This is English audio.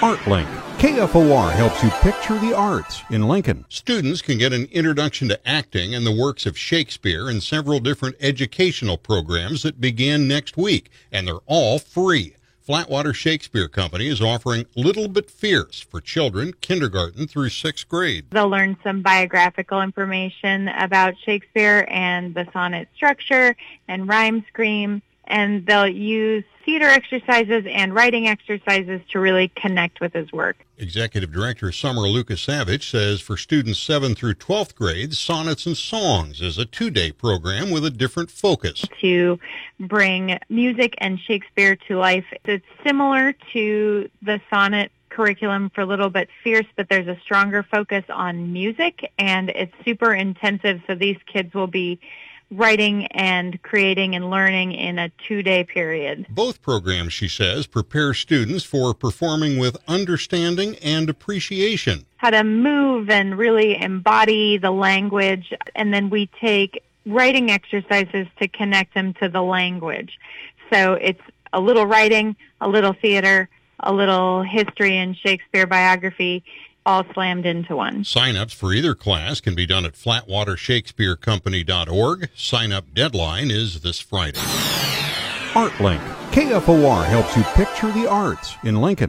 ArtLink. KFOR helps you picture the arts in Lincoln. Students can get an introduction to acting and the works of Shakespeare in several different educational programs that begin next week, and they're all free. Flatwater Shakespeare Company is offering Little Bit Fierce for children kindergarten through sixth grade. They'll learn some biographical information about Shakespeare and the sonnet structure and rhyme scheme and they'll use theater exercises and writing exercises to really connect with his work. Executive Director Summer Lucas Savage says for students 7 through 12th grades, Sonnets and Songs is a two-day program with a different focus. To bring music and Shakespeare to life. It's similar to the sonnet curriculum for Little Bit Fierce, but there's a stronger focus on music and it's super intensive so these kids will be writing and creating and learning in a two day period. Both programs, she says, prepare students for performing with understanding and appreciation. How to move and really embody the language. And then we take writing exercises to connect them to the language. So it's a little writing, a little theater, a little history and Shakespeare biography, all slammed into one. Sign-ups for either class can be done at flatwatershakespearecompany.org. Sign-up deadline is this Friday. ArtLink. KFOR helps you picture the arts in Lincoln.